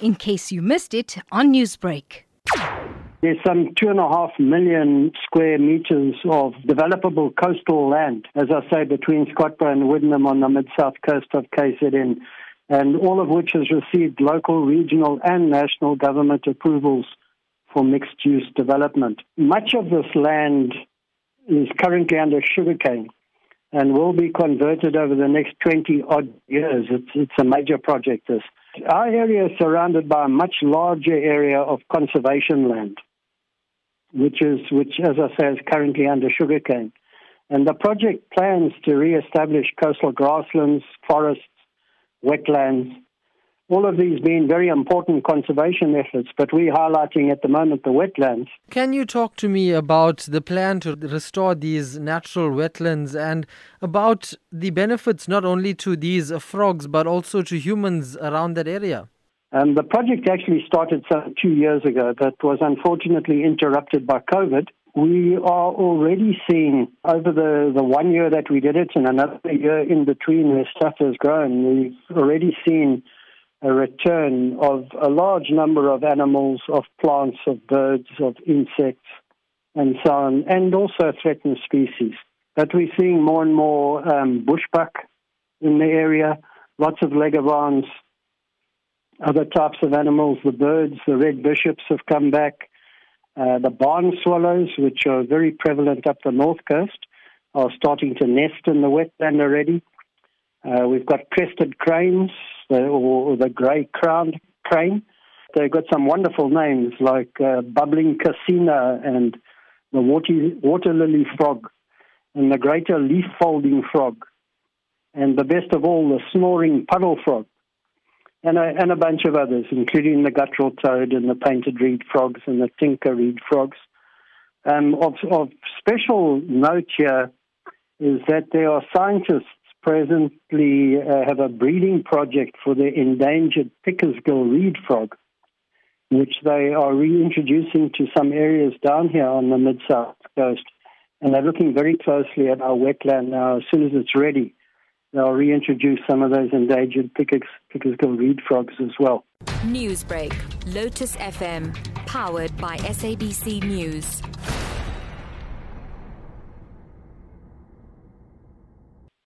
in case you missed it on Newsbreak. There's some two and a half million square meters of developable coastal land, as I say, between Scottburgh and Widenham on the mid south coast of KZN, and all of which has received local, regional, and national government approvals for mixed use development. Much of this land is currently under sugarcane and will be converted over the next 20 odd years. It's, it's a major project, this. Our area is surrounded by a much larger area of conservation land, which is, which, as I say, is currently under sugarcane. And the project plans to re-establish coastal grasslands, forests, wetlands, all of these being very important conservation efforts, but we're highlighting at the moment the wetlands. Can you talk to me about the plan to restore these natural wetlands and about the benefits not only to these frogs but also to humans around that area? Um, the project actually started some two years ago, but was unfortunately interrupted by COVID. We are already seeing over the, the one year that we did it and another year in between where stuff has grown, we've already seen a return of a large number of animals, of plants, of birds, of insects, and so on, and also threatened species. But we're seeing more and more um, bushbuck in the area, lots of leguanos, other types of animals, the birds, the red bishops have come back. Uh, the barn swallows, which are very prevalent up the north coast, are starting to nest in the wetland already. Uh, we've got crested cranes, the, or the grey crowned crane. They've got some wonderful names like uh, bubbling kassina and the water, water lily frog and the greater leaf folding frog. And the best of all, the snoring puddle frog. And a, and a bunch of others, including the guttural toad and the painted reed frogs and the tinker reed frogs. Um, of, of special note here is that there are scientists presently uh, have a breeding project for the endangered Pickersgill reed frog, which they are reintroducing to some areas down here on the mid south coast. And they're looking very closely at our wetland now. As soon as it's ready, they'll reintroduce some of those endangered Pickers, Pickersgill reed frogs as well. Newsbreak, Lotus FM, powered by SABC News.